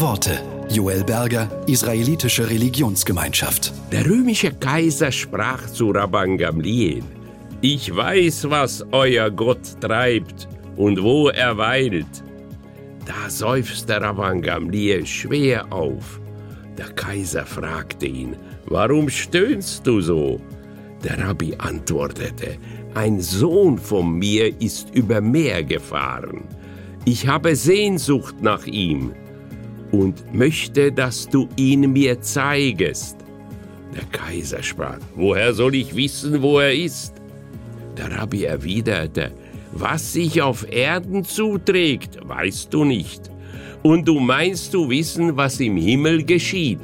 Worte. Joel Berger, israelitische Religionsgemeinschaft. Der römische Kaiser sprach zu Rabban Gamliel: Ich weiß, was euer Gott treibt und wo er weilt. Da seufzte Rabban Gamliel schwer auf. Der Kaiser fragte ihn: Warum stöhnst du so? Der Rabbi antwortete: Ein Sohn von mir ist über Meer gefahren. Ich habe Sehnsucht nach ihm und möchte, dass du ihn mir zeigest. Der Kaiser sprach, woher soll ich wissen, wo er ist? Der Rabbi erwiderte, was sich auf Erden zuträgt, weißt du nicht. Und du meinst du wissen, was im Himmel geschieht.